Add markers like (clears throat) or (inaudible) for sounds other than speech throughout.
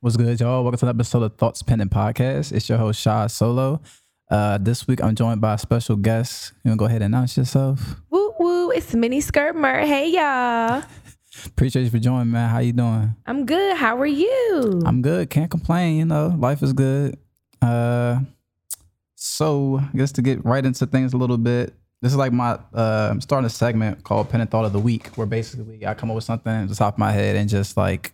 What's good, y'all? Welcome to another episode of Thoughts Pending Podcast. It's your host, Shah Solo. Uh, this week, I'm joined by a special guest. You want to go ahead and announce yourself? Woo woo! It's Mini Skirt Mer. Hey y'all. (laughs) Appreciate you for joining, man. How you doing? I'm good. How are you? I'm good. Can't complain. You know, life is good. Uh, so I guess to get right into things a little bit, this is like my uh, I'm starting a segment called Pen and Thought of the Week, where basically I come up with something at the top of my head and just like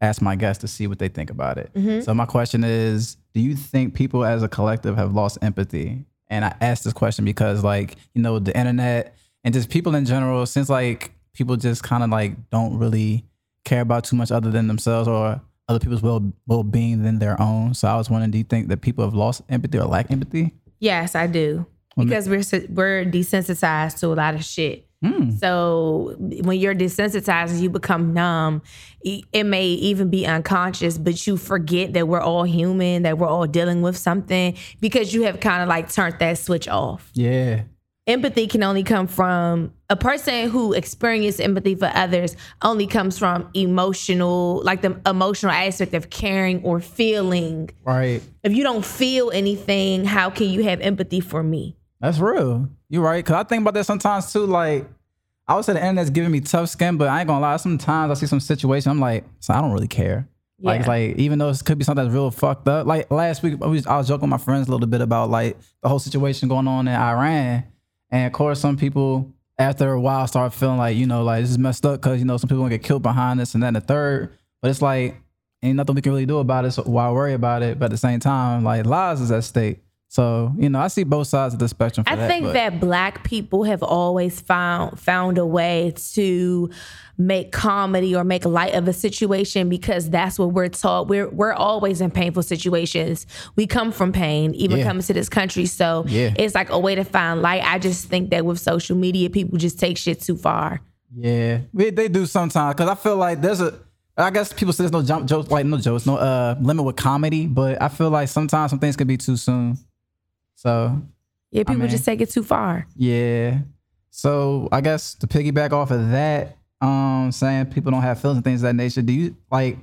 ask my guests to see what they think about it. Mhm. So my question is, do you think people as a collective have lost empathy? And I ask this question because like, you know, the internet and just people in general, since like people just kind of like don't really care about too much other than themselves or other people's well well being than their own. So I was wondering, do you think that people have lost empathy or lack empathy? yes, I do. Because we're we're desensitized to a lot of shit. Hmm. So when you're desensitized you become numb, it may even be unconscious, but you forget that we're all human, that we're all dealing with something because you have kind of like turned that switch off. Yeah. empathy can only come from a person who experiences empathy for others only comes from emotional like the emotional aspect of caring or feeling Right. if you don't feel anything how can you have empathy for me That's real. You're right. Cause I think about that sometimes too. Like, I would say the internet's giving me tough skin, but I ain't gonna lie. Sometimes I see some situation, I'm like, so I don't really care. Like, Yeah. like even though it could be something that's real fucked up. Like last week, I was, I was joking with my friends a little bit about like the whole situation going on in Iran, and of course, some people after a while start feeling like you know like this is messed up because you know some people gonna get killed behind this and then the third. But it's like ain't nothing we can really do about it. So why worry about it? But at the same time, like lives is at stake. So you know, I see both sides of the spectrum. For i that, think but- that black people have always found found a way to make comedy or make light of a situation because that's what we're taught we're we're always in painful situations we come from pain even Yeah. coming to this country so Yeah. it's like a way to find light i just think that with social media people just take shit too far Yeah, they, they do sometimes because I feel like there's a. I guess people say there's no jump jokes, like no jokes, no uh limit with comedy, but I feel like sometimes some things could be too soon. So yeah people mean- just take it too far yeah, so I guess to piggyback off of that, um, saying people don't have feelings and things of that nature. Do you like?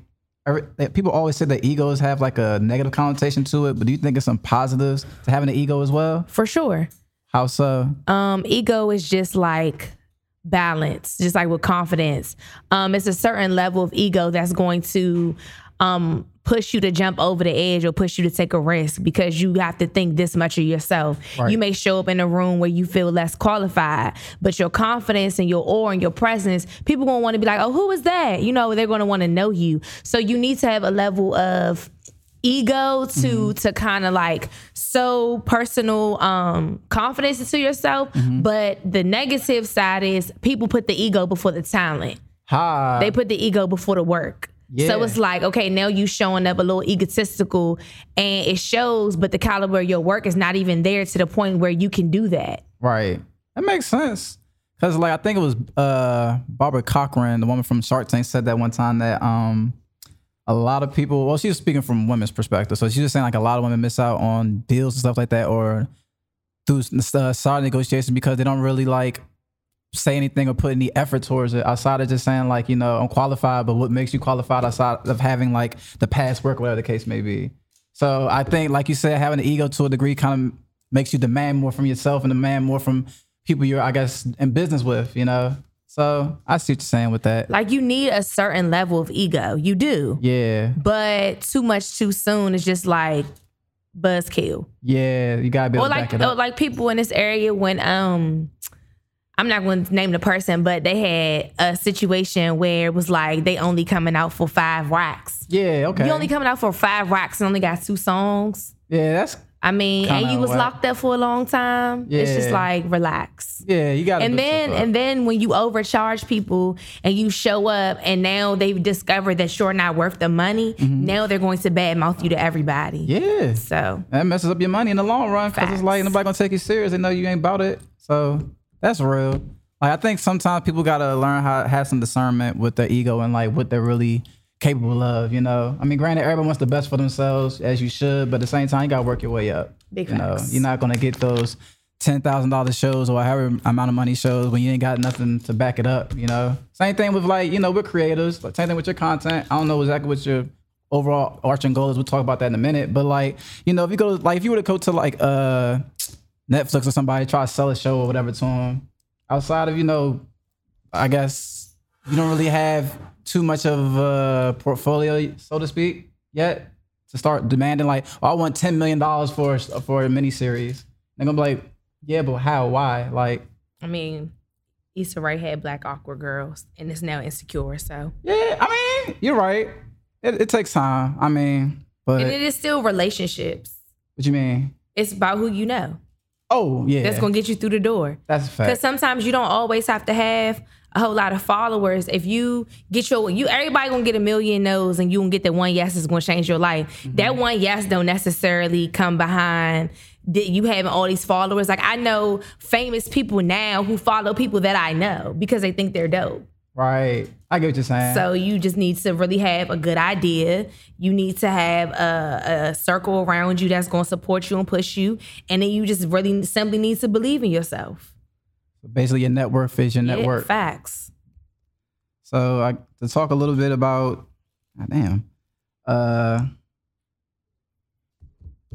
People always say that egos have like a negative connotation to it, but do you think there's some positives to having an ego as well? for sure How so? um ego is just like balance just like with confidence um it's a certain level of ego that's going to um push you to jump over the edge or push you to take a risk because you have to think this much of yourself. Right. you may show up in a room where you feel less qualified but your confidence and your aura and your presence people gonna want to be like oh who is that? You know they're gonna want to know you. So you need to have a level of ego to to kind of like so personal um confidence to yourself but the negative side is people put the ego before the talent. Hi. they put the ego before the work so it's like okay now you showing up a little egotistical and it shows but the caliber of your work is not even there to the point where you can do that Right. That makes sense. Cause like I think it was uh Barbara Corcoran, the woman from Shark Tank, said that one time that um a lot of people well, she was speaking from women's perspective. So she was saying like a lot of women miss out on deals and stuff like that or through uh, side negotiations because they don't really like say anything or put any effort towards it outside of just saying like, you know, I'm qualified, but what makes you qualified outside of having like the past work, whatever the case may be. So I think, like you said, having an ego to a degree kind of makes you demand more from yourself and demand more from people you're, I guess, in business with, you know? So I see what you're saying with that. like you need a certain level of ego you do Yeah. but too much too soon is just like buzzkill Yeah. You gotta be able or to like back it or up. like people in this area when um I'm not going to name the person, but they had a situation where it was like they only coming out for five racks. yeah. Okay. You only coming out for five racks and only got two songs. yeah. That's, I mean, and you was locked up for a long time. Yeah. It's just like relax. yeah. You gotta And do then and then when you overcharge people and you show up and now they've discovered that you're not worth the money, now they're going to badmouth you to everybody. Mm-hmm. yeah. So That messes up your money in the long run because it's like nobody gonna take you serious. They know you ain't about it. So that's real. Like I think sometimes people gotta learn how to have some discernment with their ego and like what they're really capable of. You know, I mean, granted, everyone wants the best for themselves as you should, but at the same time, you gotta work your way up. Big you know, facts. you're not gonna get those ten thousand dollars shows or however amount of money shows when you ain't got nothing to back it up. You know, same thing with like you know we're creators. Like, same thing with your content. I don't know exactly what your overall arching goal is. We'll talk about that in a minute. But like, you know, if you go to, like if you were to go to like uh Netflix or somebody try to sell a show or whatever to them, outside of you know, I guess you don't really have too much of a portfolio, so to speak, yet to start demanding like, oh, I want ten million dollars for for a miniseries. They're gonna be like, yeah, but how? Why? Like, I mean, Issa Rae had black awkward girls, and it's now insecure. So yeah, I mean, you're right. It, it takes time. I mean, but and it is still relationships. what you mean? It's about who you know. Oh yeah, That's gonna get you through the door. that's a fact. Because sometimes you don't always have to have a whole lot of followers. If you get your you everybody gonna get a million no's and you gonna get that one yes is gonna change your life. That mm-hmm. one yes don't necessarily come behind that you having all these followers. Like I know famous people now who follow people that I know because they think they're dope. Right. I get what you're saying. So you just need to really have a good idea. You need to have a, a circle around you that's going to support you and push you, and then you just really simply need to believe in yourself. basically, your net worth is your net Yeah, facts. So I, to talk a little bit about, God damn, uh,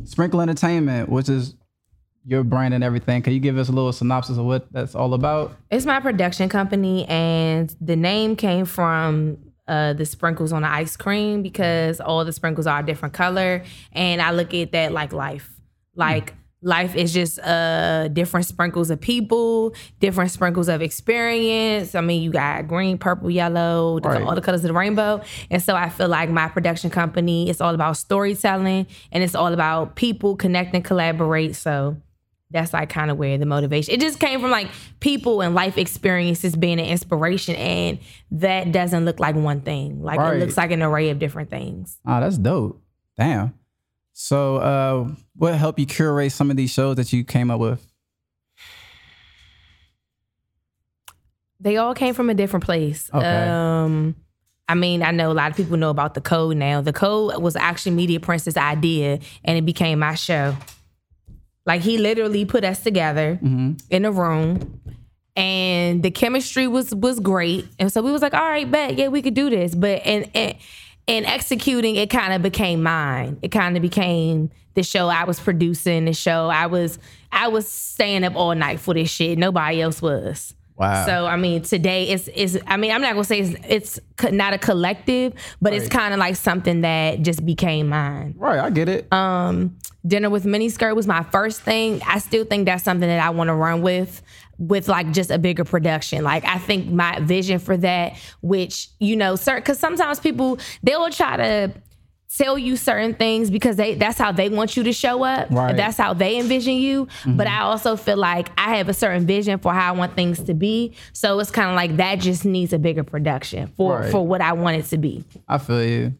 Sprinkle Entertainment, which is your brand and everything. Can you give us a little synopsis of what that's all about? It's my production company, and the name came from uh, the sprinkles on the ice cream because all the sprinkles are a different color, and I look at that like life, like. Life is just uh different sprinkles of people, different sprinkles of experience. I mean, you got green, purple, yellow, Right. all the colors of the rainbow. And so I feel like my production company is all about storytelling and it's all about people connect and collaborate. So that's like kind of where the motivation it just came from like people and life experiences being an inspiration and that doesn't look like one thing like Right. it looks like an array of different things Oh, that's dope. Damn. So, uh, what helped you curate some of these shows that you came up with? they all came from a different place Okay. um I mean, I know a lot of people know about the code now. The code was actually Media Prince's idea and it became my show. Like he literally put us together mm-hmm. in a room and the chemistry was was great. And so we was like, all right, bet, yeah, we could do this. But and and, and executing it kind of became mine. It kind of became the show I was producing, the show I was I was staying up all night for this shit. Nobody else was. Wow. So I mean, today it's is I mean, I'm not gonna say it's, it's not a collective, but it's kind of like something that just became mine. right, I get it. Um, Dinner with Miniskirt was my first thing. I still think that's something that I want to run with, with like just a bigger production. Like I think my vision for that, which you know, sir, because sometimes people they will try to tell you certain things because they that's how they want you to show up. Right. That's how they envision you. But I also feel like I have a certain vision for how I want things to be. So it's kind of like that just needs a bigger production for Right. for what I want it to be. I feel you.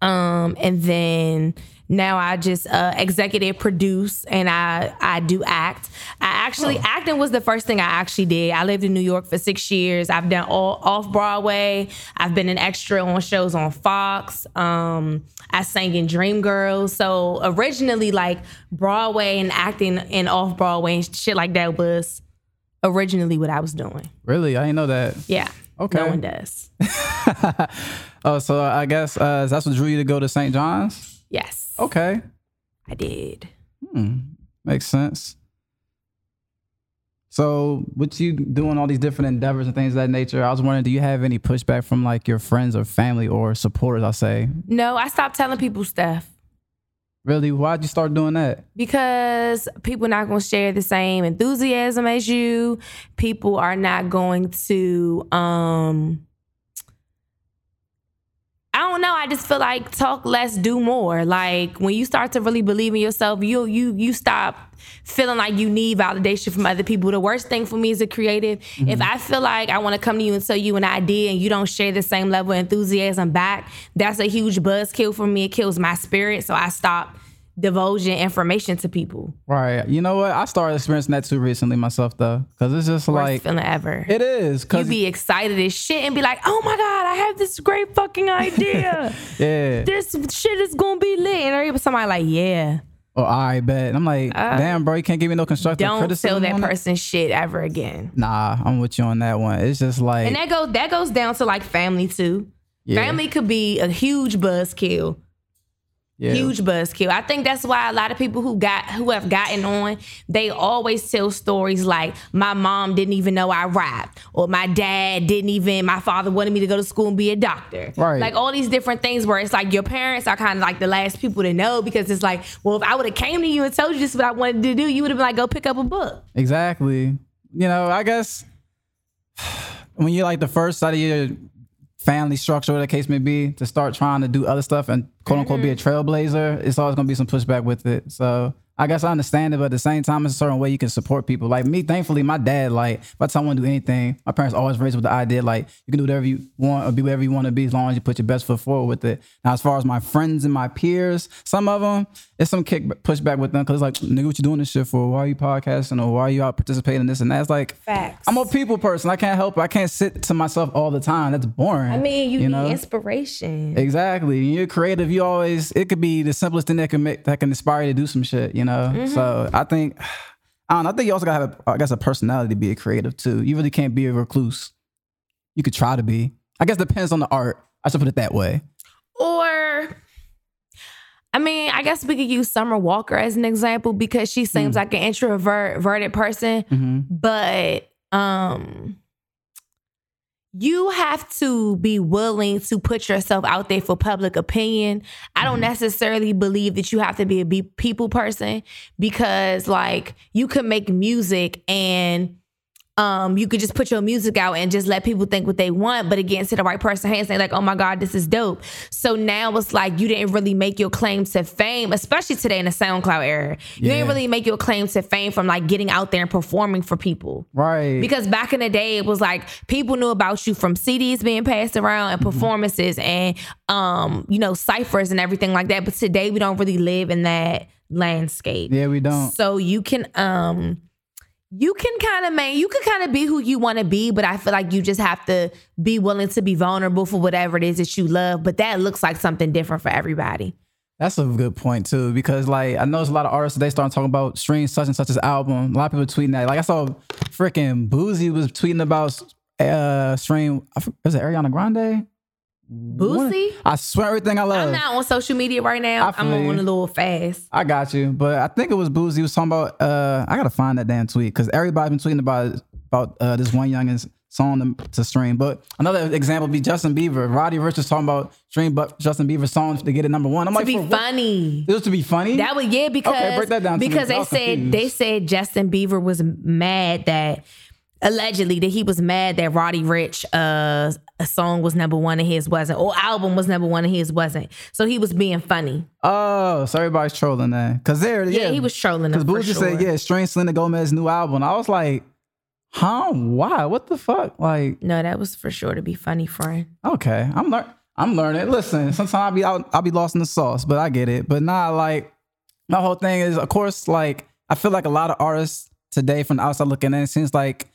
Um, and then now I just uh, executive produce and I I do act. I actually acting was the first thing I actually did. I lived in New York for six years. I've done all off Broadway. I've been an extra on shows on Fox. Um, I sang in Dreamgirls. So originally, like Broadway and acting and off Broadway and shit like that was originally what I was doing. Really, I didn't know that. Yeah. Okay. No one does. (laughs) Oh, so I guess uh, that's what drew you to go to St. John's. Yes. Okay, I did. Hmm. makes sense. So, with you doing all these different endeavors and things of that nature, I was wondering, do you have any pushback from like your friends or family or supporters? I say, No, I stopped telling people stuff. really, why'd you start doing that? because people not going to share the same enthusiasm as you people are not going to um don't know. I just feel like talk less, do more. Like when you start to really believe in yourself, you you you stop feeling like you need validation from other people. The worst thing for me as a creative, if mm-hmm. I feel like I want to come to you and tell you an idea and you don't share the same level of enthusiasm back, that's a huge buzzkill for me. It kills my spirit. So I stop divulging information to people. Right. You know what? I started experiencing that too recently myself, though, because it's just Worst like feeling ever. it is. you be excited as shit and be like, oh my God, I have this great fucking idea. (laughs) yeah. this shit is gonna be lit. And somebody like, yeah. Oh, I bet. I'm like, damn, bro, you can't give me no constructive Uh, Don't criticism. tell that it? person shit ever again. Nah, I'm with you on that one. It's just like, And that goes that goes down to like family too. Yeah. Family could be a huge buzzkill. Yeah. Huge buzzkill. I think that's why a lot of people who got who have gotten on, they always tell stories like my mom didn't even know I rap, or my dad didn't even. My father wanted me to go to school and be a doctor. Right. Like all these different things where it's like your parents are kind of like the last people to know because it's like, well, if I would have came to you and told you this is what I wanted to do, you would have been like, go pick up a book. Exactly. You know, I guess (sighs) when you're like the first out of your family structure, whatever the case may be, to start trying to do other stuff and quote unquote be a mm-hmm. trailblazer, it's always gonna be some pushback with it. So I guess I understand it, but at the same time, it's a certain way you can support people. Like me, thankfully, my dad, like, if I tell someone to do anything, my parents always raised with the idea, like, you can do whatever you want or be whatever you want to be as long as you put your best foot forward with it. Now, as far as my friends and my peers, some of them, it's some kick pushback with them because it's like, nigga, what you doing this shit for? Why are you podcasting or why are you out participating in this and that? It's like, Facts. I'm a people person. I can't help it. I can't sit to myself all the time. That's boring. I mean, you, you need know? inspiration. Exactly. You're creative. You always it could be the simplest thing that can make that can inspire you to do some shit. You know. Mm-hmm. So I think (sighs) I don't know. I think you also gotta have, a, I guess, a personality to be a creative too. You really can't be a recluse. You could try to be. I guess depends on the art. I should put it that way. Or, I mean, I guess we could use Summer Walker as an example because she seems like an introverted person, hmm but um, you have to be willing to put yourself out there for public opinion. I don't mm-hmm. necessarily believe that you have to be a people person because, like, you can make music and um, you could just put your music out and just let people think what they want, but again, to the right person hands, they're like, oh my God, this is dope. So now it's like you didn't really make your claim to fame, especially today in the SoundCloud era. You Yeah. didn't really make your claim to fame from like getting out there and performing for people. Right. Because back in the day, it was like people knew about you from CDs being passed around and performances and um, you know, ciphers and everything like that. But today we don't really live in that landscape. yeah, we don't. So you can um you can kind of make you can kind of be who you want to be, but I feel like you just have to be willing to be vulnerable for whatever it is that you love. But that looks like something different for everybody. That's a good point too, because like I know there's a lot of artists they start talking about streams such and such as album. A lot of people tweeting that. Like I saw freaking Boosie was tweeting about uh stream. Was it Ariana Grande? Boosie? I swear everything I love. I'm not on social media right now. I'm on one a little fast. I got you, but I think it was Boosie was talking about. Uh, I gotta find that damn tweet because everybody's been tweeting about about uh, this one youngest song to, to stream. But another example would be Justin Bieber. Roddy Ricch was talking about stream, but Justin Bieber songs to get it number one. I'm To like, be for what? funny. It was to be funny. That was yeah because okay, break that down because they said confused. they said Justin Bieber was mad that allegedly that he was mad that Roddy Ricch uh a song was number one and his wasn't or album was number one and his wasn't so he was being funny oh, so everybody's trolling that because there, yeah, yeah, he was trolling Because for Boosie sure. said, yeah, Strange Selena Gomez new album. I was like, huh? Why? What the fuck? Like, no that was for sure to be funny friend okay, I'm learn, I'm learning. Listen, sometimes I'll be out, I'll be lost in the sauce, but I get it. But nah, like, my whole thing is, of course, like, I feel like a lot of artists today from the outside looking in, it seems like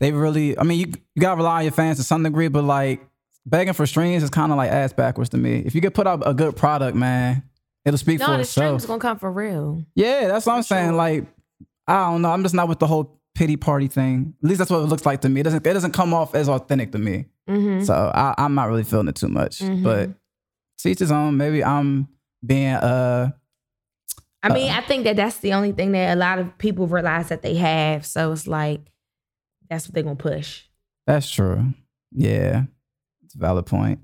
they really, I mean, you you gotta rely on your fans to some degree, but like begging for streams is kind of like ass backwards to me. If you could put out a good product, man, it'll speak no for the itself. stream's gonna come for real Yeah, that's what I'm saying. sure. Like, I don't know. I'm just not with the whole pity party thing. At least that's what it looks like to me. It doesn't it doesn't come off as authentic to me. mm-hmm. So I, I'm not really feeling it too much. Mhm. But to each his own. Maybe I'm being uh I mean I think that that's the only thing that a lot of people realize that they have so it's like that's what they're gonna push that's true. Yeah. It's a valid point.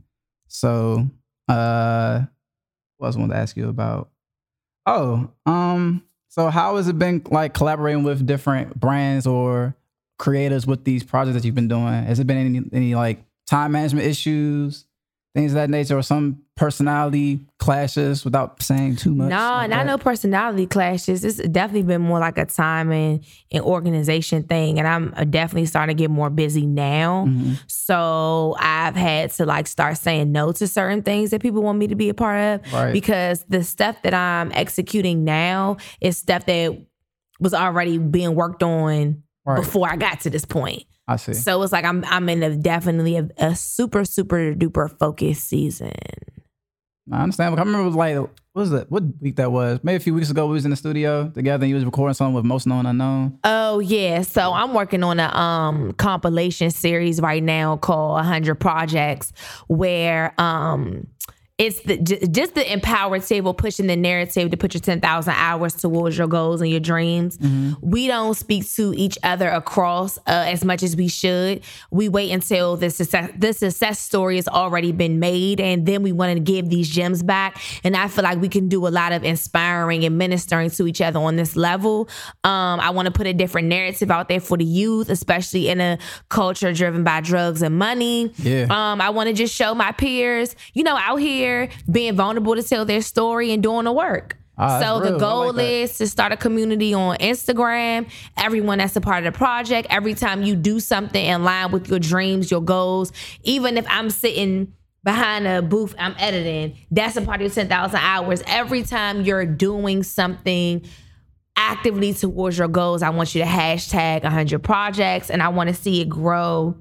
So uh what else I wanted to ask you about? Oh, um, so how has it been like collaborating with different brands or creators with these projects that you've been doing? Has it been any any like time management issues, things of that nature, or some personality clashes without saying too much? No, like not that? no personality clashes. It's definitely been more like a time and an organization thing. And I'm definitely starting to get more busy now. Mhm. So I've had to like start saying no to certain things that people want me to be a part of Right. because the stuff that I'm executing now is stuff that was already being worked on Right. before I got to this point. I see. So it's like I'm I'm in a definitely a, a super super duper focused season. I understand. I remember it was like, what was it? What week that was? Maybe a few weeks ago, we was in the studio together and you was recording something with Most Known Unknown. Oh yeah, so I'm working on a um compilation series right now called 100 Projects where um it's the just the empowered table pushing the narrative to put your 10,000 hours towards your goals and your dreams. We don't speak to each other across uh, as much as we should. We wait until the success the success story has already been made and then we want to give these gems back. And I feel like we can do a lot of inspiring and ministering to each other on this level. Um, I want to put a different narrative out there for the youth, especially in a culture driven by drugs and money. Yeah. Um, I want to just show my peers, you know, out here being vulnerable to tell their story and doing the work. That's so the goal like is to start a community on Instagram. Everyone that's a part of the project. Every time you do something in line with your dreams, your goals, even if I'm sitting behind a booth, I'm editing. That's a part of your ten thousand hours. Every time you're doing something actively towards your goals, I want you to hashtag 100 projects, and I want to see it grow.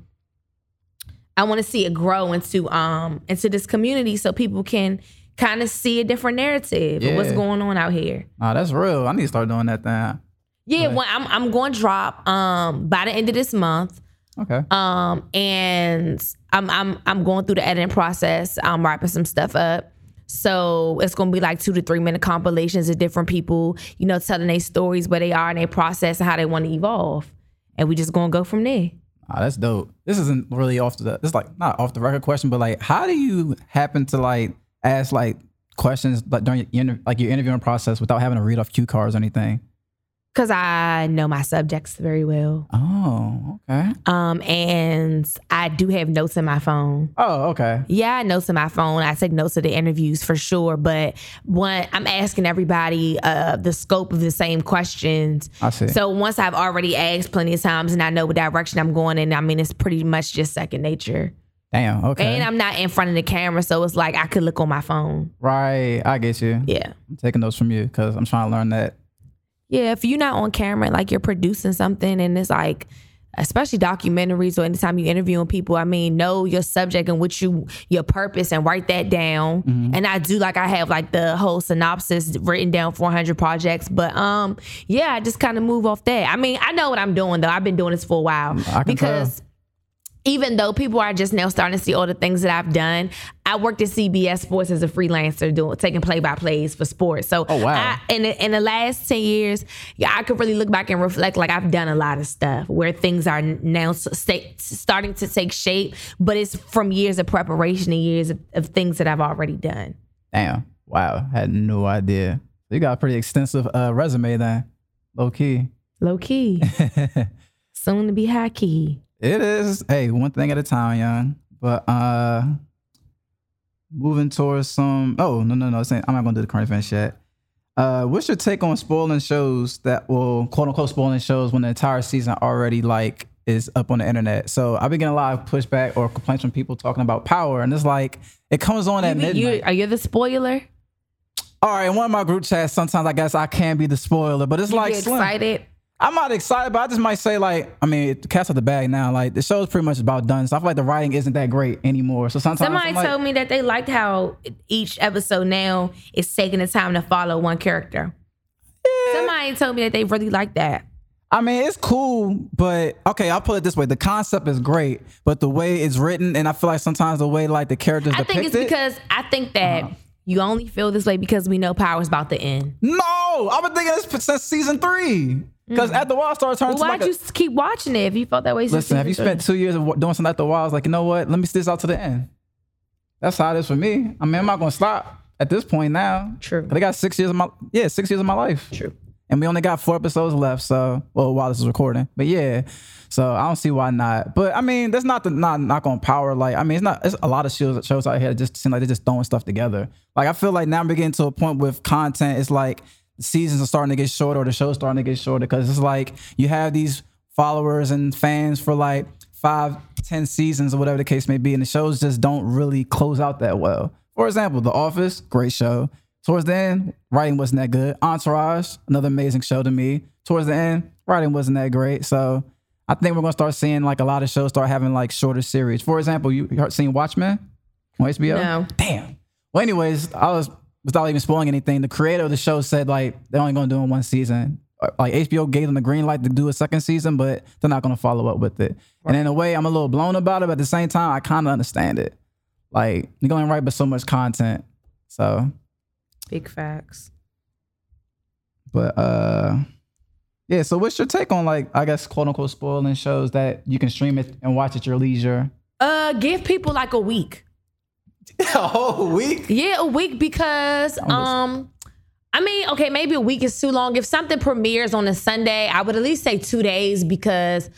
I want to see it grow into um into this community so people can kind of see a different narrative of what's going on out here. Nah, that's real. I need to start doing that thing. Yeah, well, I'm I'm going to drop um by the end of this month. Okay. Um and I'm I'm I'm going through the editing process. I'm wrapping some stuff up. So it's gonna be like two to three minute compilations of different people, you know, telling their stories, where they are in their process and how they want to evolve. And we just gonna go from there. Ah, that's dope. This isn't really off the. This is like not off the record question, but like, how do you happen to like ask like questions like during your like your interviewing process without having to read off cue cards or anything? Cause I know my subjects very well. Oh, okay. Um, and I do have notes in my phone. Oh, okay. Yeah, I notes in my phone. I take notes of the interviews for sure. But when I'm asking everybody uh, the scope of the same questions. I see. So once I've already asked plenty of times and I know what direction I'm going in, I mean, it's pretty much just second nature. Damn. Okay. And I'm not in front of the camera, so it's like I could look on my phone. right. I get you. Yeah. I'm taking notes from you because I'm trying to learn that. Yeah, if you're not on camera, like you're producing something and it's like, especially documentaries or anytime you're interviewing people, I mean, know your subject and what you your purpose and write that down. And I do like I have like the whole synopsis written down 400 projects, but um, yeah, I just kind of move off that. I mean, I know what I'm doing though. I've been doing this for a while I can because. Even though people are just now starting to see all the things that I've done, I worked at CBS Sports as a freelancer, doing taking play by plays for sports. So Oh, wow. I, in the, in the last 10 years, yeah, I could really look back and reflect like I've done a lot of stuff where things are now s- sta- starting to take shape, but it's from years of preparation and years of, of things that I've already done. Damn. Wow. Had no idea. You got a pretty extensive uh, resume then. Low key. Low key, (laughs) soon to be high key. It is. Hey, one thing at a time, young. But uh moving towards some oh no no no I'm not gonna do the current events yet. Uh what's your take on spoiling shows that will quote unquote spoiling shows when the entire season already like is up on the internet? So I've been getting a lot of pushback or complaints from people talking about power and it's like it comes on at midnight. you, are you the spoiler? All right, in one of my group chats, sometimes I guess I can be the spoiler, but it's You like excited. Slim. I'm not excited, but I just might say like, I mean, the cat's out the bag now. Like the show's pretty much about done. So I feel like the writing isn't that great anymore. So sometimes Somebody I'm like, told me that they liked how each episode now is taking the time to follow one character. Somebody told me that they really like that. I mean, it's cool, but okay, I'll put it this way: the concept is great, but the way it's written, and I feel like sometimes the way like the characters are. I think it's it- because I think that Uh-huh. you only feel this way because we know power's about to end. no, I've been thinking this since season three. Because after mm-hmm. a while, I started turning. Well, why'd like you s- keep watching it if you felt that way? listen. Have you spent two years of doing something at the? I was like, you know what? Let me see this out to the end. That's how it is for me. I mean, I'm not gonna stop at this point now. True. They got six years of my yeah, six years of my life. True. and we only got four episodes left. So, well, while this is recording, but yeah, so I don't see why not. But I mean, that's not the not not on power. Like, I mean, it's not. It's a lot of shows shows out here that just seem like they're just throwing stuff together. Like, I feel like now we're getting to a point with content. It's like the seasons are starting to get shorter, or the show's starting to get shorter because it's like you have these followers and fans for like five, ten seasons or whatever the case may be, and the shows just don't really close out that well. For example, The Office, great show. Towards the end, writing wasn't that good. Entourage, another amazing show to me. Towards the end, writing wasn't that great. So I think we're gonna start seeing like a lot of shows start having like shorter series. For example, you you seen Watchmen on HBO? No. Damn. Well, anyways, I was without even spoiling anything. The creator of the show said like they're only gonna do it in one season. Like HBO gave them the green light to do a second season, but they're not gonna follow up with it. And in a way, I'm a little blown about it, but at the same time, I kind of understand it. Like you can only write but so much content. So, Big facts. but uh, yeah. So what's your take on like I guess quote unquote spoiling shows that you can stream it and watch at your leisure? Uh, give people like a week. (laughs) a whole week. Yeah, a week because um I mean, okay, maybe a week is too long. If something premieres on a Sunday, I would at least say two days because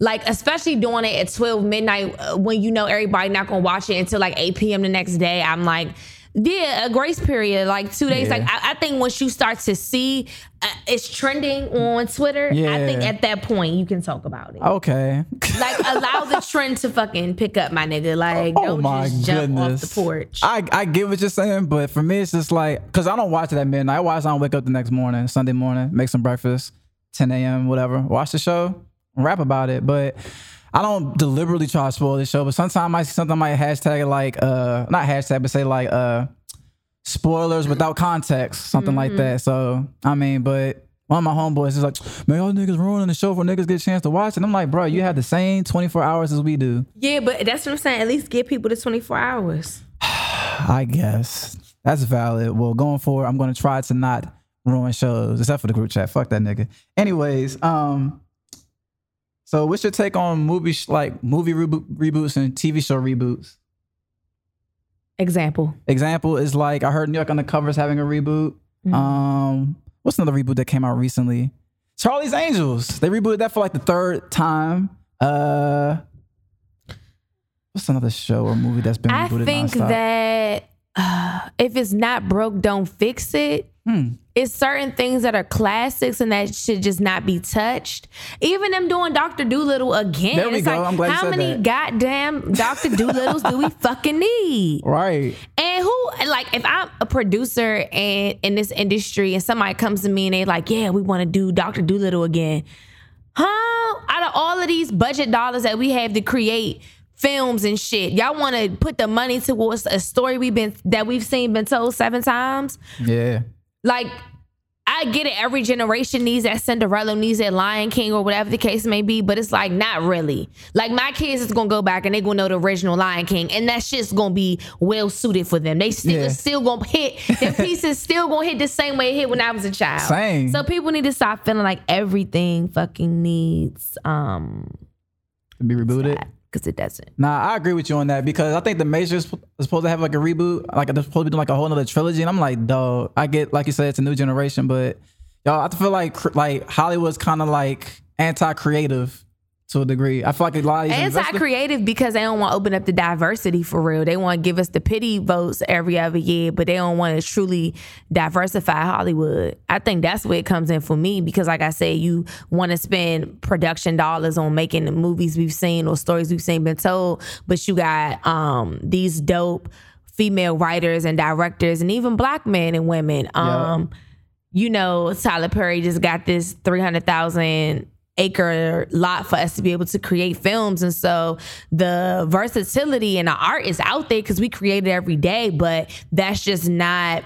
like especially doing it at 12 midnight uh, when you know everybody not gonna watch it until like 8 p.m. the next day. I'm like, yeah, a grace period, like two days. Yeah. Like I, I think once you start to see uh, it's trending on Twitter, I think at that point you can talk about it. Okay. Like allow the trend to fucking pick up, my nigga. Like Oh don't my just jump goodness. off the porch. I, I get what you're saying, but for me, it's just like, because I don't watch it at midnight. I watch I wake up the next morning, Sunday morning, make some breakfast, 10 a.m., whatever, watch the show, rap about it. But I don't deliberately try to spoil the show, but sometimes I see something I might hashtag it like, uh, not hashtag, but say like, uh, spoilers without context, something like that. So, I mean, but one of my homeboys is like, man, y'all niggas ruining the show for niggas get a chance to watch it. I'm like, bro, you have the same 24 hours as we do. Yeah, but that's what I'm saying. At least give people the 24 hours. (sighs) I guess that's valid. Well, going forward, I'm going to try to not ruin shows, except for the group chat. Fuck that nigga. Anyways, um, so what's your take on movie sh- like movie reboot, reboots and TV show reboots? Example. Example is like I heard New York Undercover is having a reboot. Mm-hmm. Um, what's another reboot that came out recently? Charlie's Angels. They rebooted that for like the third time. Uh, what's another show or movie that's been I rebooted? I think nonstop? that uh, if it's not broke, don't fix it. Hmm. It's certain things that are classics and that should just not be touched. Even them doing Doctor Dolittle again. There we it's go. like, I'm glad how many that. goddamn Doctor (laughs) Dolittles do we fucking need? right. And who like if I'm a producer and in this industry and somebody comes to me and they like, yeah, we want to do Dr. Dolittle again. Huh? Out of all of these budget dollars that we have to create films and shit, y'all want to put the money towards a story we've been that we've seen been told seven times? Yeah. Like I get it. Every generation needs that Cinderella, needs that Lion King, or whatever the case may be. But it's like not really. Like my kids is gonna go back and they gonna know the original Lion King, and that shit's gonna be well suited for them. They still Yeah. still gonna hit. Their pieces (laughs) still gonna hit the same way it hit when I was a child. Same. So people need to stop feeling like everything fucking needs um To be rebooted. Because it doesn't. Nah, I agree with you on that because I think the Major is supposed to have like a reboot, like they're supposed to be doing like a whole other trilogy, and I'm like, dog. I get like you said, it's a new generation, but y'all, I feel like like Hollywood's kind of like anti-creative to a degree. I feel like a lot of Anti-creative because they don't want to open up the diversity for real. They want to give us the pity votes every other year, but they don't want to truly diversify Hollywood. I think that's where it comes in for me because, like I said, you want to spend production dollars on making the movies we've seen or stories we've seen been told, but you got um, these dope female writers and directors and even black men and women. Um, you know, Tyler Perry just got this 300,000 acre lot for us to be able to create films. And so the versatility and the art is out there because we create it every day, but that's just not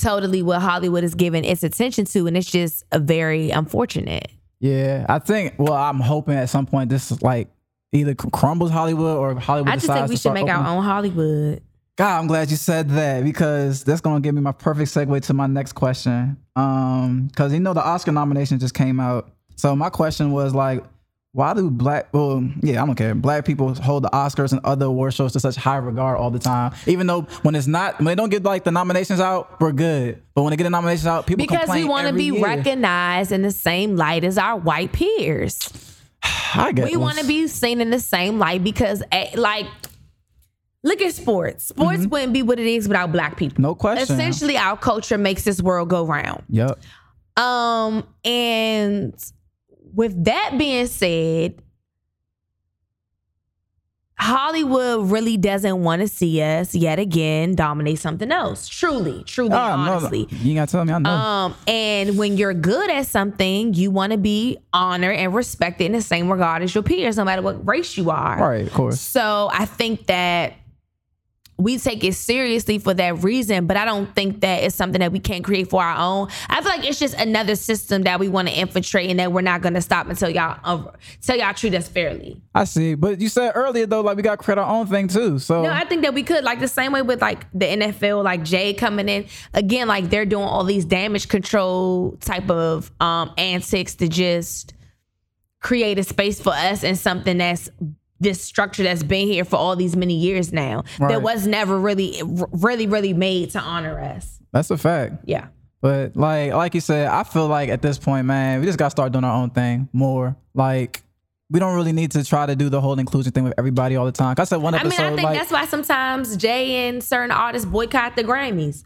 totally what Hollywood is giving its attention to. And it's just a very unfortunate. Yeah, I think. Well, I'm hoping at some point this is like either crumbles Hollywood or Hollywood I just think we should make our own Hollywood. God, I'm glad you said that because that's gonna give me my perfect segue to my next question. Um, because you know the Oscar nomination just came out. So my question was like, why do black well, yeah, I don't care. Black people hold the Oscars and other award shows to such high regard all the time. Even though when it's not when they don't get like the nominations out, we're good. But when they get the nominations out, people Because we want to be year. recognized in the same light as our white peers. (sighs) I guess we want to be seen in the same light because eh, like look at sports sports wouldn't be what it is without black people Mm-hmm. No question. essentially our culture makes this world go round Yep. um and with that being said Hollywood really doesn't want to see us yet again dominate something else. Truly, truly, no, honestly. you ain't gotta tell me. I know. Um, and when you're good at something, you want to be honored and respected in the same regard as your peers, no matter what race you are. right, of course. So I think that we take it seriously for that reason, but I don't think that it's something that we can't create for our own. I feel like it's just another system that we want to infiltrate and that we're not going to stop until y'all uh, until y'all treat us fairly. I see, but you said earlier though, like we got to create our own thing too. So No, I think that we could like the same way with like the NFL, like Jay coming in again, like they're doing all these damage control type of um antics to just create a space for us and something that's this structure that's been here for all these many years now Right. that was never really really really made to honor us that's a fact. yeah But like like you said, I feel like at this point, man, we just gotta start doing our own thing more. Like we don't really need to try to do the whole inclusion thing with everybody all the time. I said one episode. i mean i think like that's why sometimes jay and certain artists boycott the grammys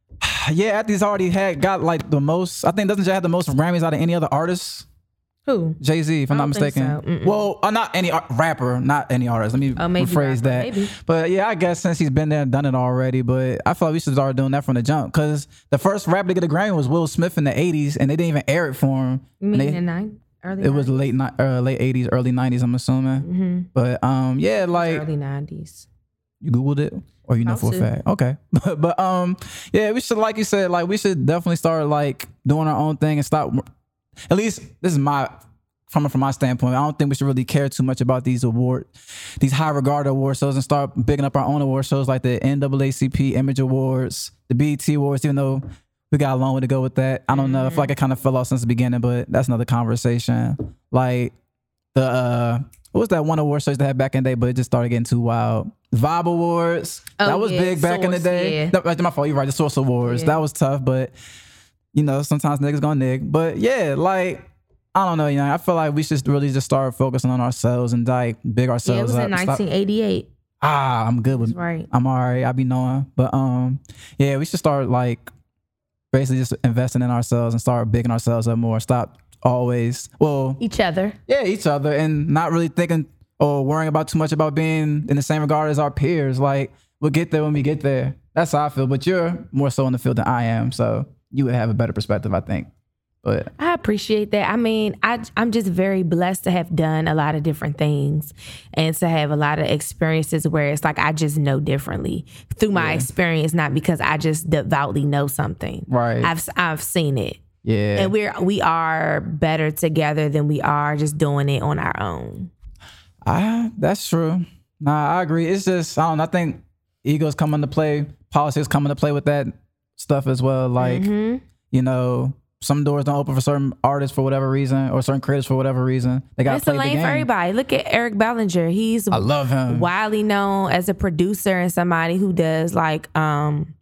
(sighs) yeah, after he's already had got like the most. I think doesn't Jay have the most Grammys out of any other artist? Who Jay Z, if I'm not mistaken. so. Well, uh, not any ar- rapper, not any artist. Let me Oh, maybe rephrase rapper, that. maybe. But yeah, I guess since he's been there and done it already, but I feel like we should start doing that from the jump because the first rapper to get a Grammy was Will Smith in the '80s, and they didn't even air it for him. you mean they- in the nine early it was late ni- uh, late '80s, early '90s. I'm assuming. Mm-hmm. But um, yeah, like early 90s you googled it or you know for a fact. Okay, but, (laughs) but um, yeah, we should like you said, like we should definitely start like doing our own thing and stop. At least this is my from from my standpoint. I don't think we should really care too much about these award, these high regard award shows, and start bigging up our own award shows like the NAACP Image Awards, the BET Awards. Even though we got a long way to go with that, I don't know. I feel like it kind of fell off since the beginning, but that's another conversation. Like the uh what was that one award shows they had back in the day, but it just started getting too wild. Vibe Awards. Oh, that was yeah, big back in the day. yeah. No, my fault. You're right. The Source Awards. Yeah. That was tough, but you know, sometimes niggas gonna nig. But yeah, like I don't know, you know, I feel like we should really just start focusing on ourselves and like big ourselves. yeah, it was up. in Stop- 1988 ah, I'm good with That's right I'm alright. I be knowing. But um, yeah, we should start like basically just investing in ourselves and start bigging ourselves up more. Stop always well each other yeah, each other and not really thinking or worrying about too much about being in the same regard as our peers. Like we'll get there when we get there. That's how I feel. But you're more so in the field than I am, so you would have a better perspective, I think. But I appreciate that. I mean, I I'm just very blessed to have done a lot of different things and to have a lot of experiences where it's like I just know differently through my experience, not because I just devoutly know something. right, I've I've seen it, yeah, and we're we are better together than we are just doing it on our own. I that's true. Nah, I agree. It's just I don't. I think egos come into play, politics come into play with that stuff as well. Like Mhm. you know. Some doors don't open for certain artists for whatever reason, or certain creators for whatever reason. They got to play the game. for everybody. Look at Eric Bellinger. He's I love him. widely known as a producer and somebody who does like um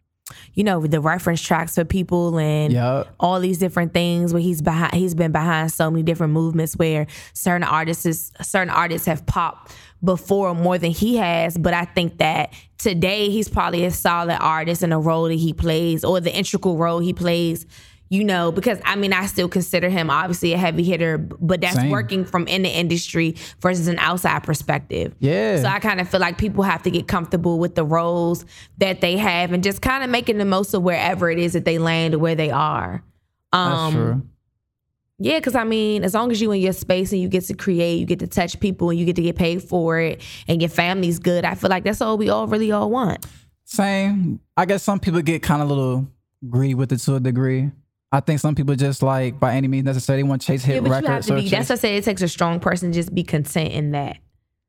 you know the reference tracks for people and Yup. all these different things where he's behind he's been behind so many different movements where certain artists is, certain artists have popped before more than he has but i think that today he's probably a solid artist in the role that he plays or the integral role he plays you know because i mean i still consider him obviously a heavy hitter but that's Same. working from in the industry versus an outside perspective Yeah. so I kind of feel like people have to get comfortable with the roles that they have and just kind of making the most of wherever it is that they land or where they are. That's Um, true. Yeah, because I mean, as long as you in your space and you get to create, you get to touch people and you get to get paid for it and your family's good, I feel like that's all we all really all want. Same. I guess some people get kind of a little greedy with it to a degree. I think some people just like by any means necessary they want to chase hit Yeah, but you have records. to be, that's what I say it takes a strong person to just be content in that.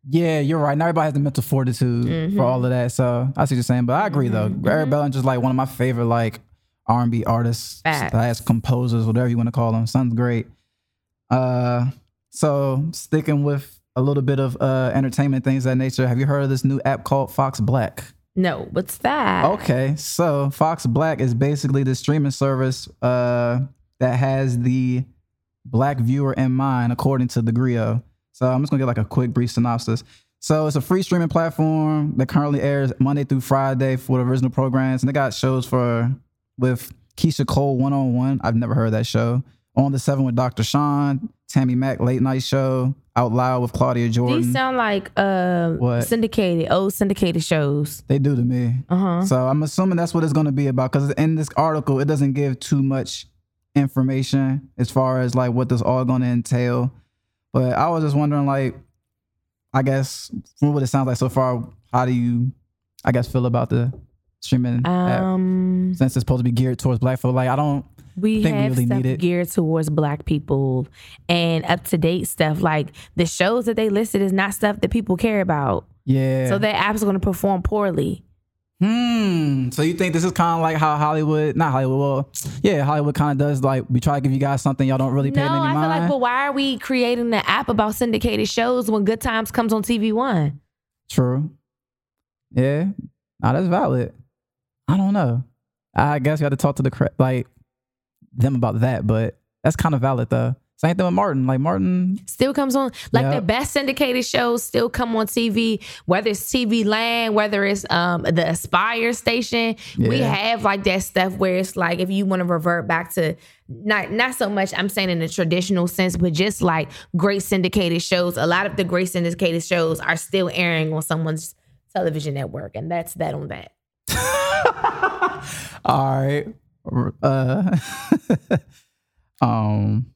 yeah, you're right. Not everybody has the mental fortitude Mm-hmm. for all of that. So I see what you're saying, but I agree though. Eric just like one of my favorite like R&B artists, Facts. slash composers, whatever you want to call them. Sounds great. Uh, so sticking with a little bit of uh entertainment things of that nature. Have you heard of this new app called Fox Black? No, what's that? Okay, so Fox Black is basically the streaming service uh, that has the black viewer in mind, according to the Grio. So I'm just gonna get like a quick, brief synopsis. So it's a free streaming platform that currently airs Monday through Friday for the original programs, and they got shows for with Keyshia Cole one on one. I've never heard that show. On the Seven with Dr. Sean, Tammi Mac late night show, Out Loud with Claudia Jordan. These sound like uh What? syndicated, old syndicated shows. They do to me. Uh-huh. So I'm assuming that's what it's going to be about because in this article, it doesn't give too much information as far as like what this all going to entail. But I was just wondering, like, I guess from what it sounds like so far, how do you I guess feel about the streaming Um, since it's supposed to be geared towards black folk? Like I don't. we think we have really stuff need it. geared towards black people and up to date stuff. Like the shows that they listed is not stuff that people care about. Yeah. So their apps going to perform poorly. Hmm. So you think this is kind of like how Hollywood, not Hollywood, well, yeah, Hollywood kind of does. Like we try to give you guys something y'all don't really pay No, any I feel like, but why are we creating the app about syndicated shows when Good Times comes on TV One? True. Yeah. Nah, that's valid. I don't know. I guess you have to talk to the like them about that, but that's kind of valid though. Same thing with Martin. Like Martin, Still comes on like the best syndicated shows still come on TV, whether it's TV Land, whether it's um the Aspire station. We have like that stuff where it's like if you want to revert back to not not so much I'm saying in the traditional sense, but just like great syndicated shows. A lot of the great syndicated shows are still airing on someone's television network, and that's that on that. (laughs) all right. Uh, (laughs) um.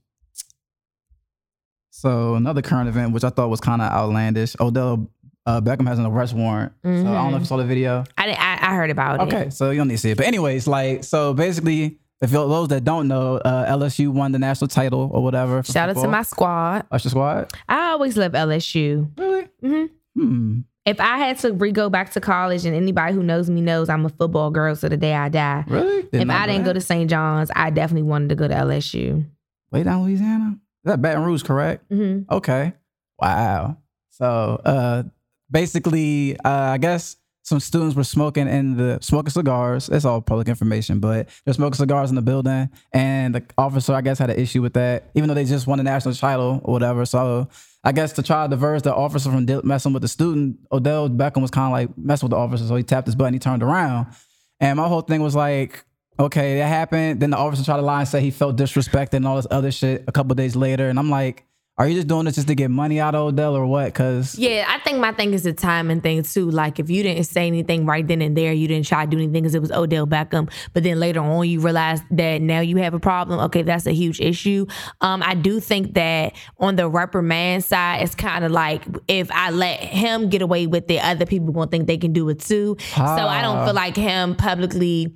So another current event, which I thought was kind of outlandish. Odell uh, Beckham has an arrest warrant. So I don't know if you saw the video. I I, I heard about it. Okay, so you don't need to see it. But anyways, like so basically, if those that don't know, uh, LSU won the national title or whatever. Shout out to my squad. Usher squad. I always love LSU. Really? Mhm. Hmm. If I had to re go back to college, and anybody who knows me knows I'm a football girl to the day I die. Really? Did if I didn't go to St. John's, I definitely wanted to go to LSU. way down Louisiana, is that Baton Rouge, correct? hmm Okay. Wow. So uh basically, uh I guess some students were smoking in the smoking cigars. It's all public information, but they're smoking cigars in the building, and the officer, I guess, had an issue with that, even though they just won a national title or whatever. So I guess to try to diverge the officer from messing with the student, Odell Beckham was kind of like messing with the officer, so he tapped his button, he turned around, and my whole thing was like. Okay, that happened. Then the officer tried to lie and say he felt disrespected and all this other shit a couple days later. And I'm like, are you just doing this just to get money out of Odell or what? Because Yeah, I think my thing is the timing thing too. Like if you didn't say anything right then and there, you didn't try to do anything because it was Odell Beckham, but then later on you realize that now you have a problem. Okay, that's a huge issue. Um, I do think that on the reprimand side, it's kind of like if I let him get away with it, other people won't think they can do it too. So I don't Ah. feel like him publicly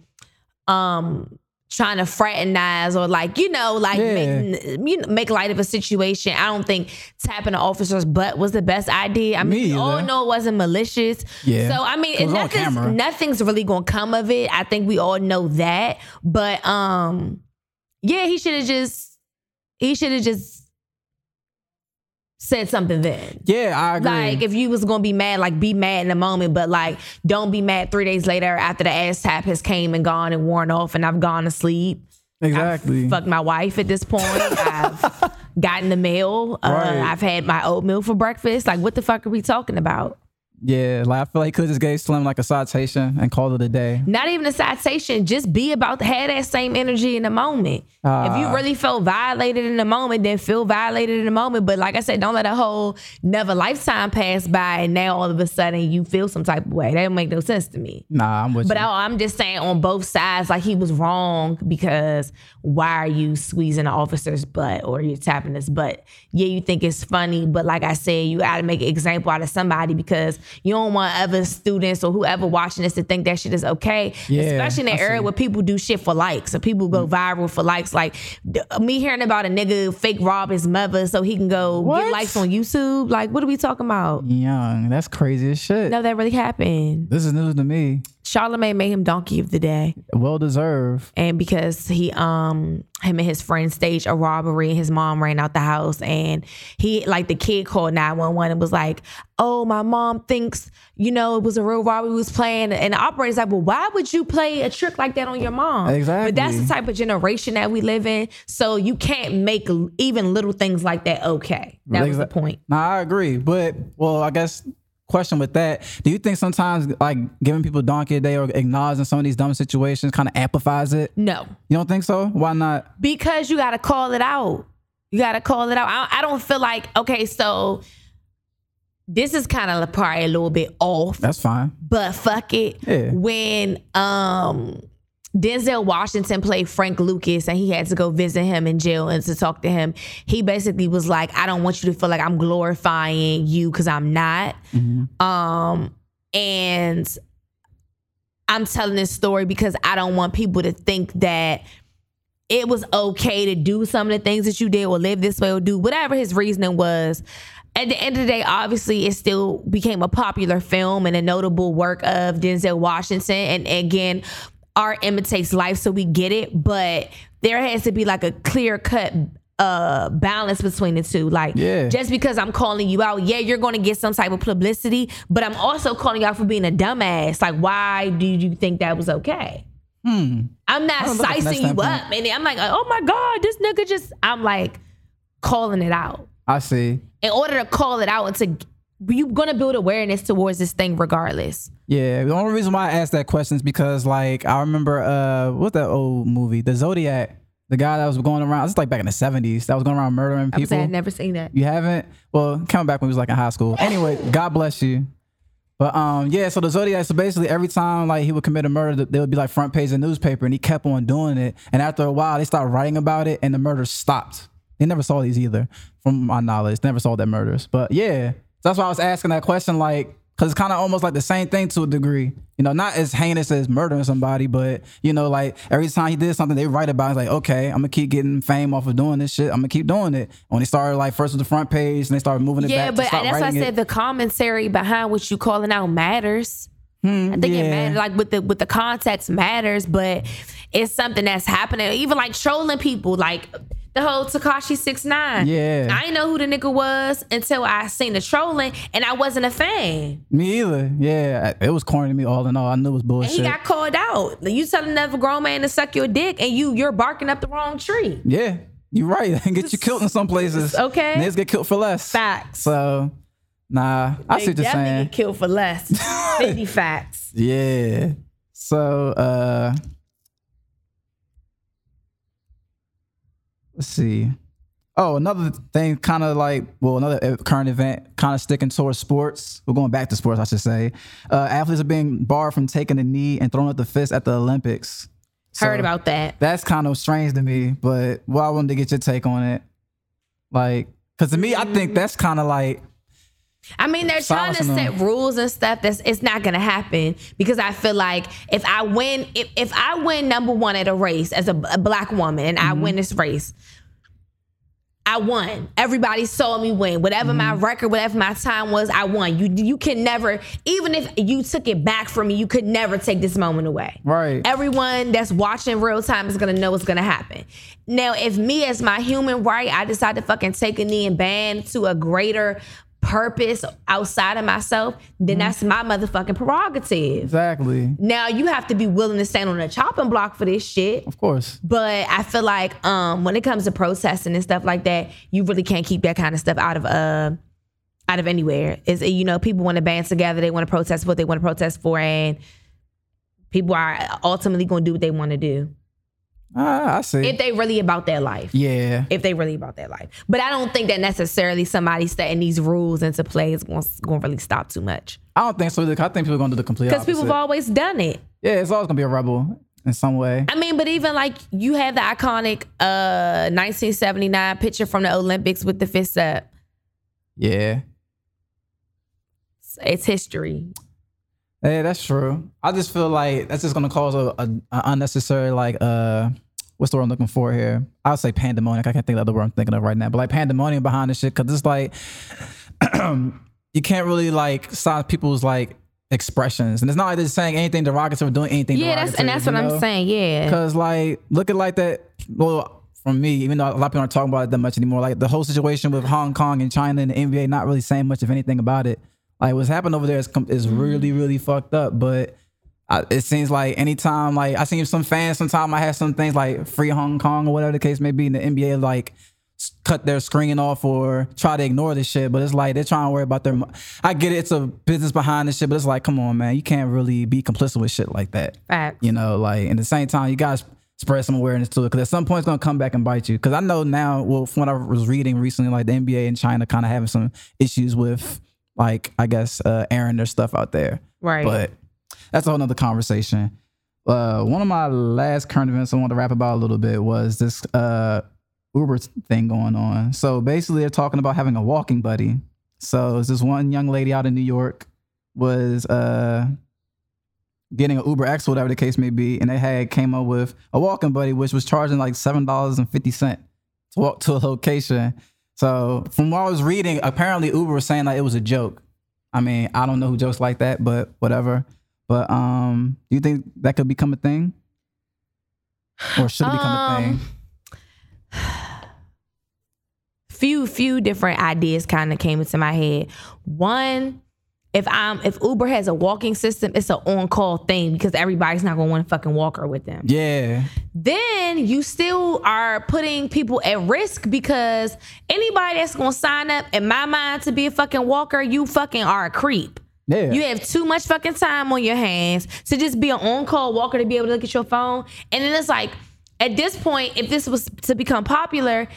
um trying to fraternize or like you know like Yeah. make, you know, make light of a situation. I don't think tapping the officer's butt was the best idea. I mean Me we all know it wasn't malicious. Yeah. so i mean It was on nothing's, nothing's really gonna come of it. I think we all know that. But um yeah he should have just he should have just said something then yeah, I agree. like if you was gonna be mad, like be mad in the moment, but like don't be mad three days later after the ass tap has came and gone and worn off and I've gone to sleep. exactly. Fuck my wife at this point. (laughs) I've gotten the mail. Uh, Right. I've had my oatmeal for breakfast. Like what the fuck are we talking about? Yeah, like I feel like he could just gave Slim like a citation and called it a day. Not even a citation. Just be about have that same energy in the moment. if you Ah. really felt violated in the moment, then feel violated in the moment. But like I said, don't let a whole never lifetime pass by and now all of a sudden you feel some type of way. That don't make no sense to me. Nah, I'm with But you. I, I'm just saying on both sides, like he was wrong because why are you squeezing the officer's butt or you're tapping his butt? Yeah, you think it's funny, but like I said, you got to make an example out of somebody because you don't want other students or whoever watching this to think that shit is okay. Yeah, Especially in the era where people do shit for likes or people go mm. viral for likes. Like me hearing about a nigga fake rob his mother so he can go What? get likes on YouTube. Like, what are we talking about? Young, that's crazy as shit. No, that really happened. This is news to me. Charlamagne made him donkey of the day. Well deserved. and because he um him and his friend staged a robbery and his mom ran out the house and he like the kid called 911 and was like oh my mom thinks you know it was a real robbery we was playing and the operator's like well why would you play a trick like that on your mom Exactly. but that's the type of generation that we live in so you can't make even little things like that okay that was the point Nah, I agree. But well, I guess question with that, do you think sometimes like giving people donkey a day or acknowledging some of these dumb situations kind of amplifies it? no You don't think so? Why not? because you got to call it out. You got to call it out. I, I don't feel like okay, so this is kind of probably a little bit off, That's fine. but fuck it. Yeah. When um Denzel Washington played Frank Lucas and he had to go visit him in jail and to talk to him, he basically was like, I don't want you to feel like I'm glorifying you because I'm not. Um, and I'm telling this story because I don't want people to think that it was okay to do some of the things that you did or live this way or do whatever his reasoning was. At the end of the day, obviously, it still became a popular film and a notable work of Denzel Washington. And again, art imitates life, so we get it. But there has to be like a clear cut uh balance between the two. Like Yeah. just because I'm calling you out, yeah, you're gonna get some type of publicity, but I'm also calling you out for being a dumbass. Like, why do you think that was okay? Hmm. I'm not don't look at it from that sizing you up, and I'm like, oh my god, this nigga just. I'm like calling it out. I see. In order to call it out and to you're gonna build awareness towards this thing regardless. Yeah, the only reason why I asked that question is because like I remember uh what's that old movie? The Zodiac. The guy that was going around, this is like back in the seventies, that was going around murdering people. I'd never seen that. You haven't? Well, coming back when he was like in high school. Anyway, (laughs) God bless you. But um, yeah. So the Zodiac. So basically, every time like he would commit a murder, th- there would be like front page of the newspaper, and he kept on doing it. And after a while, they started writing about it, and the murder stopped. They never saw these either, from my knowledge. Never saw that murders. But yeah, that's why I was asking that question, like, because it's kind of almost like the same thing to a degree. You know, not as heinous as murdering somebody, but you know, like every time he did something, they write about. it. It's like, okay, I'm gonna keep getting fame off of doing this shit. I'm gonna keep doing it. When they started like first with the front page, and they started moving it Yeah, back. but to stop that's why I said it. the commentary behind what you calling out matters. Hmm, I think it matters, like with the with the context matters, but it's something that's happening. Even like trolling people, like the whole Tekashi six nine. Yeah. I didn't know who the nigga was until I seen the trolling, and I wasn't a fan. Me either. Yeah, it was corny to me all in all. I knew it was bullshit. And he got called out. You telling another grown man to suck your dick, and you you're barking up the wrong tree. yeah, you're right. (laughs) And get you killed in some places. Okay. Niggas get killed for less. Facts. So, nah, I see what you're saying. get killed for less. (laughs) Fifty facts. Yeah. So, uh, let's see. Oh, another thing, kind of like, well, another current event, kind of sticking towards sports. We're going back to sports, I should say. Uh, athletes are being barred from taking a knee and throwing up the fist at the Olympics. Heard about that. That's kind of strange to me, but well, I wanted to get your take on it. Like, because to me, I think that's kind of like, I mean, they're trying to set rules and stuff. That's it's not gonna happen because I feel like if I win, if, if I win number one at a race as a, a black woman and I win this race, I won. Everybody saw me win. Whatever my record, whatever my time was, I won. You you can never, even if you took it back from me, you could never take this moment away. right. Everyone that's watching real time is gonna know what's gonna happen. Now, if me as my human right, I decide to fucking take a knee and band to a greater purpose outside of myself, then that's my motherfucking prerogative. exactly. Now you have to be willing to stand on a chopping block for this shit. Of course. But I feel like um when it comes to protesting and stuff like that, you really can't keep that kind of stuff out of uh out of anywhere. Is you know, people want to band together, they want to protest what they want to protest for, and people are ultimately gonna do what they want to do. Ah, I see. If they really about their life. yeah. If they really about their life. But I don't think that necessarily somebody setting these rules into play is going to really stop too much. I don't think so. I think people are going to do the complete Because people have always done it. yeah, it's always going to be a rebel in some way. I mean, but even like you have the iconic uh 1979 picture from the Olympics with the fist up. Yeah. It's history. Yeah, that's true. I just feel like that's just going to cause a, a, a unnecessary, like, uh, what's the word I'm looking for here? I'll say pandemonium. I can't think of the word I'm thinking of right now, but like pandemonium behind this shit. Cause it's like, (clears throat) you can't really like stop people's like expressions. And it's not like they're saying anything derogatory or doing anything Yeah, that's and that's what I'm saying. Yeah. Cause like looking like that, well, from me, even though a lot of people aren't talking about it that much anymore, like the whole situation with Hong Kong and China and the NBA not really saying much of anything about it. Like what's happened over there is is mm-hmm. really really fucked up. But I, it seems like anytime, like I seen some fans, sometime I had some things like free Hong Kong or whatever the case may be, in the NBA like cut their screen off or try to ignore this shit. But it's like they're trying to worry about their. I get it, it's a business behind this shit, but it's like, come on, man, you can't really be complicit with shit like that. Facts. You know, like at the same time, you guys spread some awareness to it because at some point it's gonna come back and bite you. Because I know now, well, from what I was reading recently, like the NBA and China kind of having some issues with, like I guess, uh, airing their stuff out there. Right. But that's a whole nother conversation. Uh, one of my last current events I wanted to rap about a little bit was this uh, Uber thing going on. So basically, they're talking about having a walking buddy. So it's this one young lady out in New York was uh getting an Uber X, whatever the case may be, and they had came up with a walking buddy, which was charging like seven dollars and fifty cent to walk to a location. So from what I was reading, apparently Uber was saying like it was a joke. I mean, I don't know who jokes like that, but whatever. But um, do you think that could become a thing, or should it become a thing? (sighs) few few different ideas kind of came into my head. One, if I'm if Uber has a walking system, it's an on call thing because everybody's not gonna want a fucking walker with them. Yeah, Then you still are putting people at risk because anybody that's gonna sign up, in my mind, to be a fucking walker, you fucking are a creep. yeah. You have too much fucking time on your hands to just be an on call walker to be able to look at your phone. And then it's like, at this point, if this was to become popular,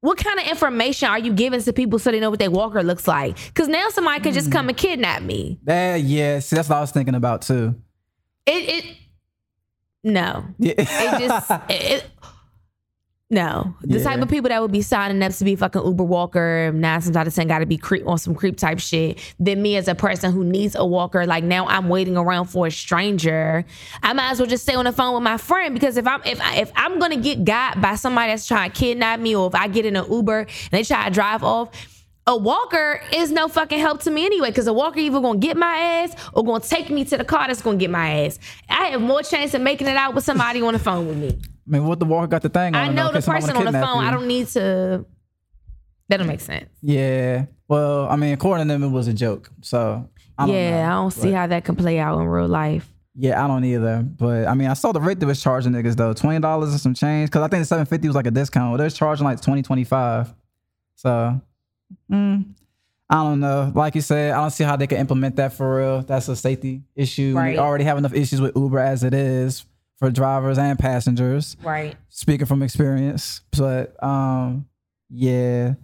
what kind of information are you giving to people so they know what their walker looks like? Because now somebody could just come and kidnap me. That yeah, see, that's what I was thinking about too. It, it, no, Yeah, it just, (laughs) it, it- no. The Yeah. type of people that would be signing up to be fucking Uber walker, nine times out of ten, got to be creep on some creep type shit. Then me as a person who needs a walker, like now I'm waiting around for a stranger. I might as well just stay on the phone with my friend because if I'm if I, if I'm gonna get got by somebody that's trying to kidnap me, or if I get in an Uber and they try to drive off. A walker is no fucking help to me anyway, because a walker either gonna get my ass or gonna take me to the car that's gonna get my ass. I have more chance of making it out with somebody on the phone with me. I mean, what the walker got the thing on? I know the person on the phone. you. I don't need to. That don't make sense. Yeah. Well, I mean, according to them, it was a joke. So I don't yeah, know. I don't see how that can play out in real life. Yeah, I don't either. But I mean, I saw the rate they was charging niggas though, twenty dollars and some change. Cause I think the seven fifty was like a discount. They're charging like 20 25 So, mm, I don't know. Like you said, I don't see how they can implement that for real. That's a safety issue. Right. We already have enough issues with Uber as it is for drivers and passengers. Right. speaking from experience. But um, yeah.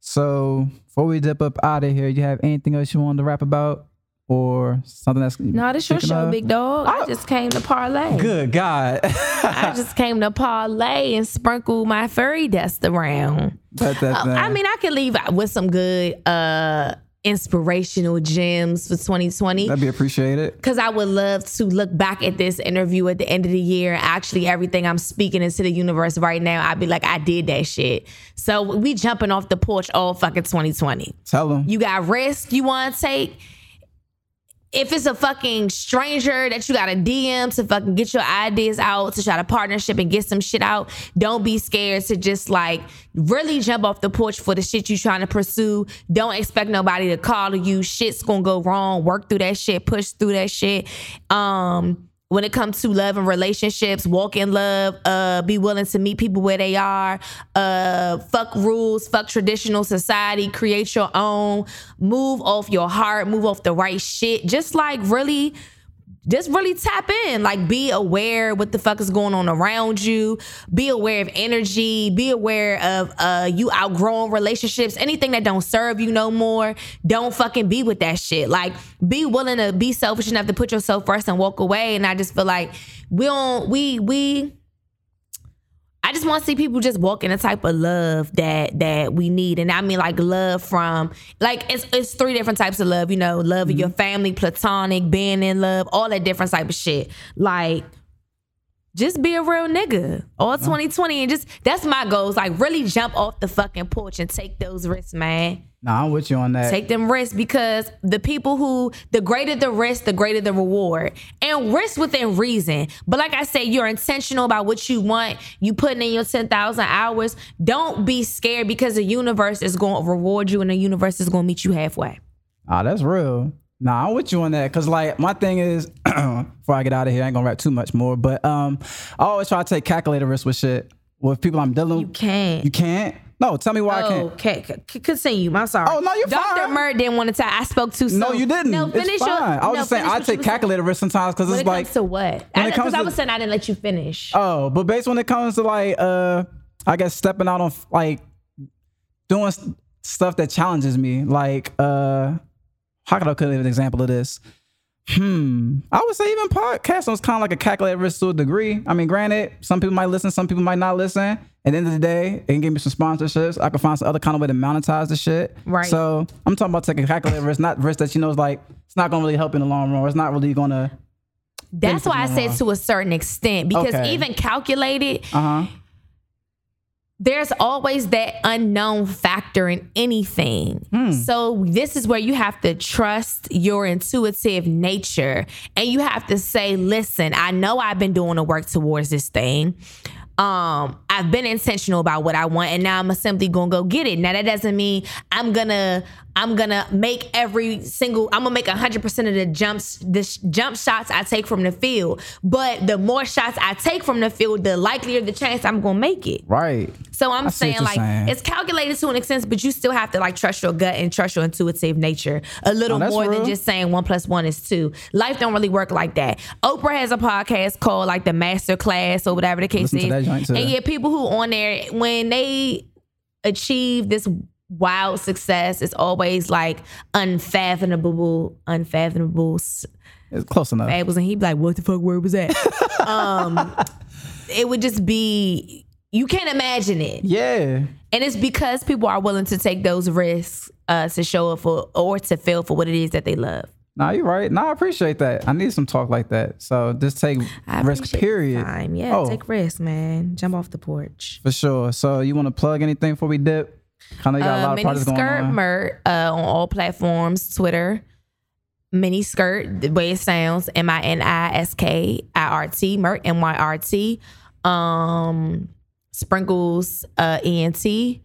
So before we dip up out of here, you have anything else you wanted to rap about, or something that's No, this your show, of? big dog. I Oh. just came to parlay. Good God. (laughs) I just came to parlay and sprinkle my furry dust around. That- that Uh, I mean, I could leave with some good uh inspirational gems for 2020. that'd be appreciated. because I would love to look back at this interview at the end of the year. Actually, everything I'm speaking into the universe right now, I'd be like, I did that shit. So we jumping off the porch all fucking 2020. Tell them. You got risk you want to take. If it's a fucking stranger that you got to DM to fucking get your ideas out to try to partnership and get some shit out, don't be scared to just like really jump off the porch for the shit you trying to pursue. Don't expect nobody to call you. Shit's gonna go wrong. Work through that shit. Push through that shit. Um, when it comes to love and relationships, walk in love, uh, be willing to meet people where they are, uh, fuck rules, fuck traditional society, create your own, move off your heart, move off the right shit. Just like really just really tap in. Like be aware what the fuck is going on around you. Be aware of energy. Be aware of uh you outgrowing relationships. Anything that don't serve you no more don't fucking be with that shit. Like be willing to be selfish enough to put yourself first and walk away. And i just feel like we don't we we I just want to see people just walk in the type of love that that we need, and I mean like love from like it's it's three different types of love. You know, love of your mm-hmm. family, platonic, being in love, all that different type of shit. Like, just be a real nigga all uh-huh. 2020, and just that's my goals. Like, really jump off the fucking porch and take those risks, man. Nah, I'm with you on that. Take them risks because the people who, the greater the risk, the greater the reward. And risk within reason. But like I said, you're intentional about what you want. You putting in your 10,000 hours. Don't be scared because the universe is going to reward you and the universe is going to meet you halfway. Ah, that's real. Nah, I'm with you on that. Cause like my thing is, (clears throat) before I get out of here, I ain't gonna rap too much more. But um, I always try to take calculator risks with shit. With people I'm dealing with. You can't. You can't? No, tell me why I can't. Okay, c- c- continue. I'm sorry. Oh, no, you're Dr. fine. Murd didn't want to tell. I spoke too soon. No, you didn't. No, it's finish fine. your. I was no, just saying I take you calculator risks sometimes because When it's it like comes to what? when I, it comes Because I was saying I didn't let you finish. Oh, but based when it comes to like uh I guess stepping out on like doing s- stuff that challenges me, like uh how could I give an example of this? Hmm. I would say even podcasting was kind of like a calculated risk to a degree. I mean, granted, some people might listen, some people might not listen. At the end of the day, it can give me some sponsorships. I can find some other kind of way to monetize the shit. Right. So I'm talking about taking calculated risk, not risk that you know is like it's not gonna really help in the long run, or it's not really gonna That's why I said to a certain extent because Okay. even calculated, Uh huh. There's always that unknown factor in anything. Hmm. So this is where you have to trust your intuitive nature and you have to say, listen, I know I've been doing the work towards this thing. Um, I've been intentional about what I want and now I'm simply gonna go get it. Now that doesn't mean I'm gonna I'm gonna make every single I'm gonna make hundred percent of the jumps the sh- jump shots I take from the field. But the more shots I take from the field, the likelier the chance I'm gonna make it. Right. So I'm I saying like saying. it's calculated to an extent, but you still have to like trust your gut and trust your intuitive nature a little Oh, that's more than just saying one plus one is two. Life don't really work like that. Oprah has a podcast called like the Master Class or whatever the case Listen to is. that joint, too. and yeah, people who on there when they achieve this wild success, it's always like unfathomable, unfathomable It's close enough. fables, and he'd be like, "What the fuck? Where was that?" (laughs) um, it would just be you can't imagine it. Yeah. And it's because people are willing to take those risks uh, to show up for or to feel for what it is that they love. Nah, you're right. Nah, I appreciate that. I need some talk like that. So just take I risk, period. Time. Yeah, Oh. take risks, man. Jump off the porch. For sure. So you want to plug anything before we dip? Kind of got a Uh, lot of mini projects going skirt on. mert uh, on all platforms, Twitter. Mini skirt, the way it sounds, M I N I S K I R T, Mert, M Y R T. Um, Sprinkles, uh, E N T,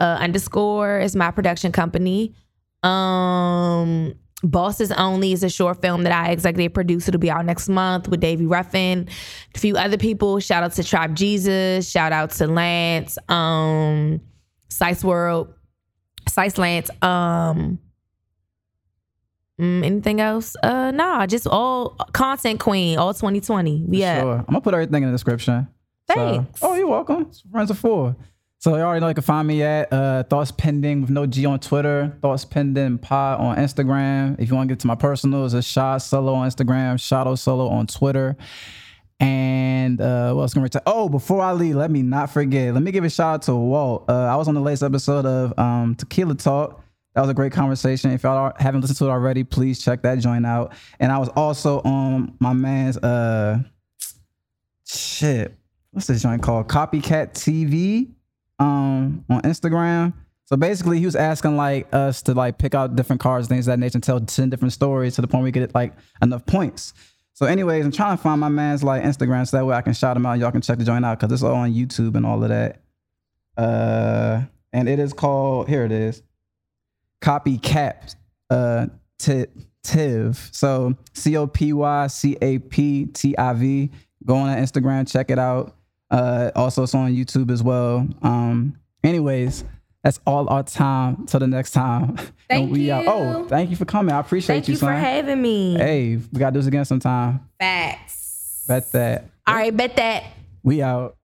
uh, underscore is my production company. Um, Bosses Only is a short film that I executive produce. It'll be out next month with Davey Ruffin, a few other people. Shout out to Tribe Jesus. Shout out to Lance. Um, Sice World, Sice Lance. Um, mm, anything else? Uh, nah, just all content queen, all 2020. Yeah. Sure. I'm gonna put everything in the description. So- Thanks. oh, you're welcome. Friends of four. So you already know you can find me at uh, Thoughts Pending with no G on Twitter, Thoughts Pending Pod on Instagram. If you want to get to my personals, it's Shot Solo on Instagram, Shadow Solo on Twitter. And uh, what else can we tell? Oh, before I leave, let me not forget. Let me give a shout out to Walt. Uh, I was on the latest episode of um, Tequila Talk. That was a great conversation. If y'all haven't listened to it already, please check that joint out. And I was also on my man's uh, shit. What's this joint called? Copycat TV um, on Instagram. So basically, he was asking like us to like pick out different cards, things that nature, and tell ten different stories to the point we get like enough points. So, anyways, I'm trying to find my man's like Instagram so that way I can shout him out. Y'all can check the joint out because it's all on YouTube and all of that. Uh, and it is called here. It is copycat uh tiv. So C O P Y C A P T I V. Go on Instagram, check it out. Uh, also, it's on YouTube as well. Um, anyways, that's all our time. Till the next time. (laughs) Thank we out. you. Oh, thank you for coming. I appreciate you. Thank you, you for having me. Hey, we gotta do this again sometime. Facts. Bet that. All right, bet that. We out.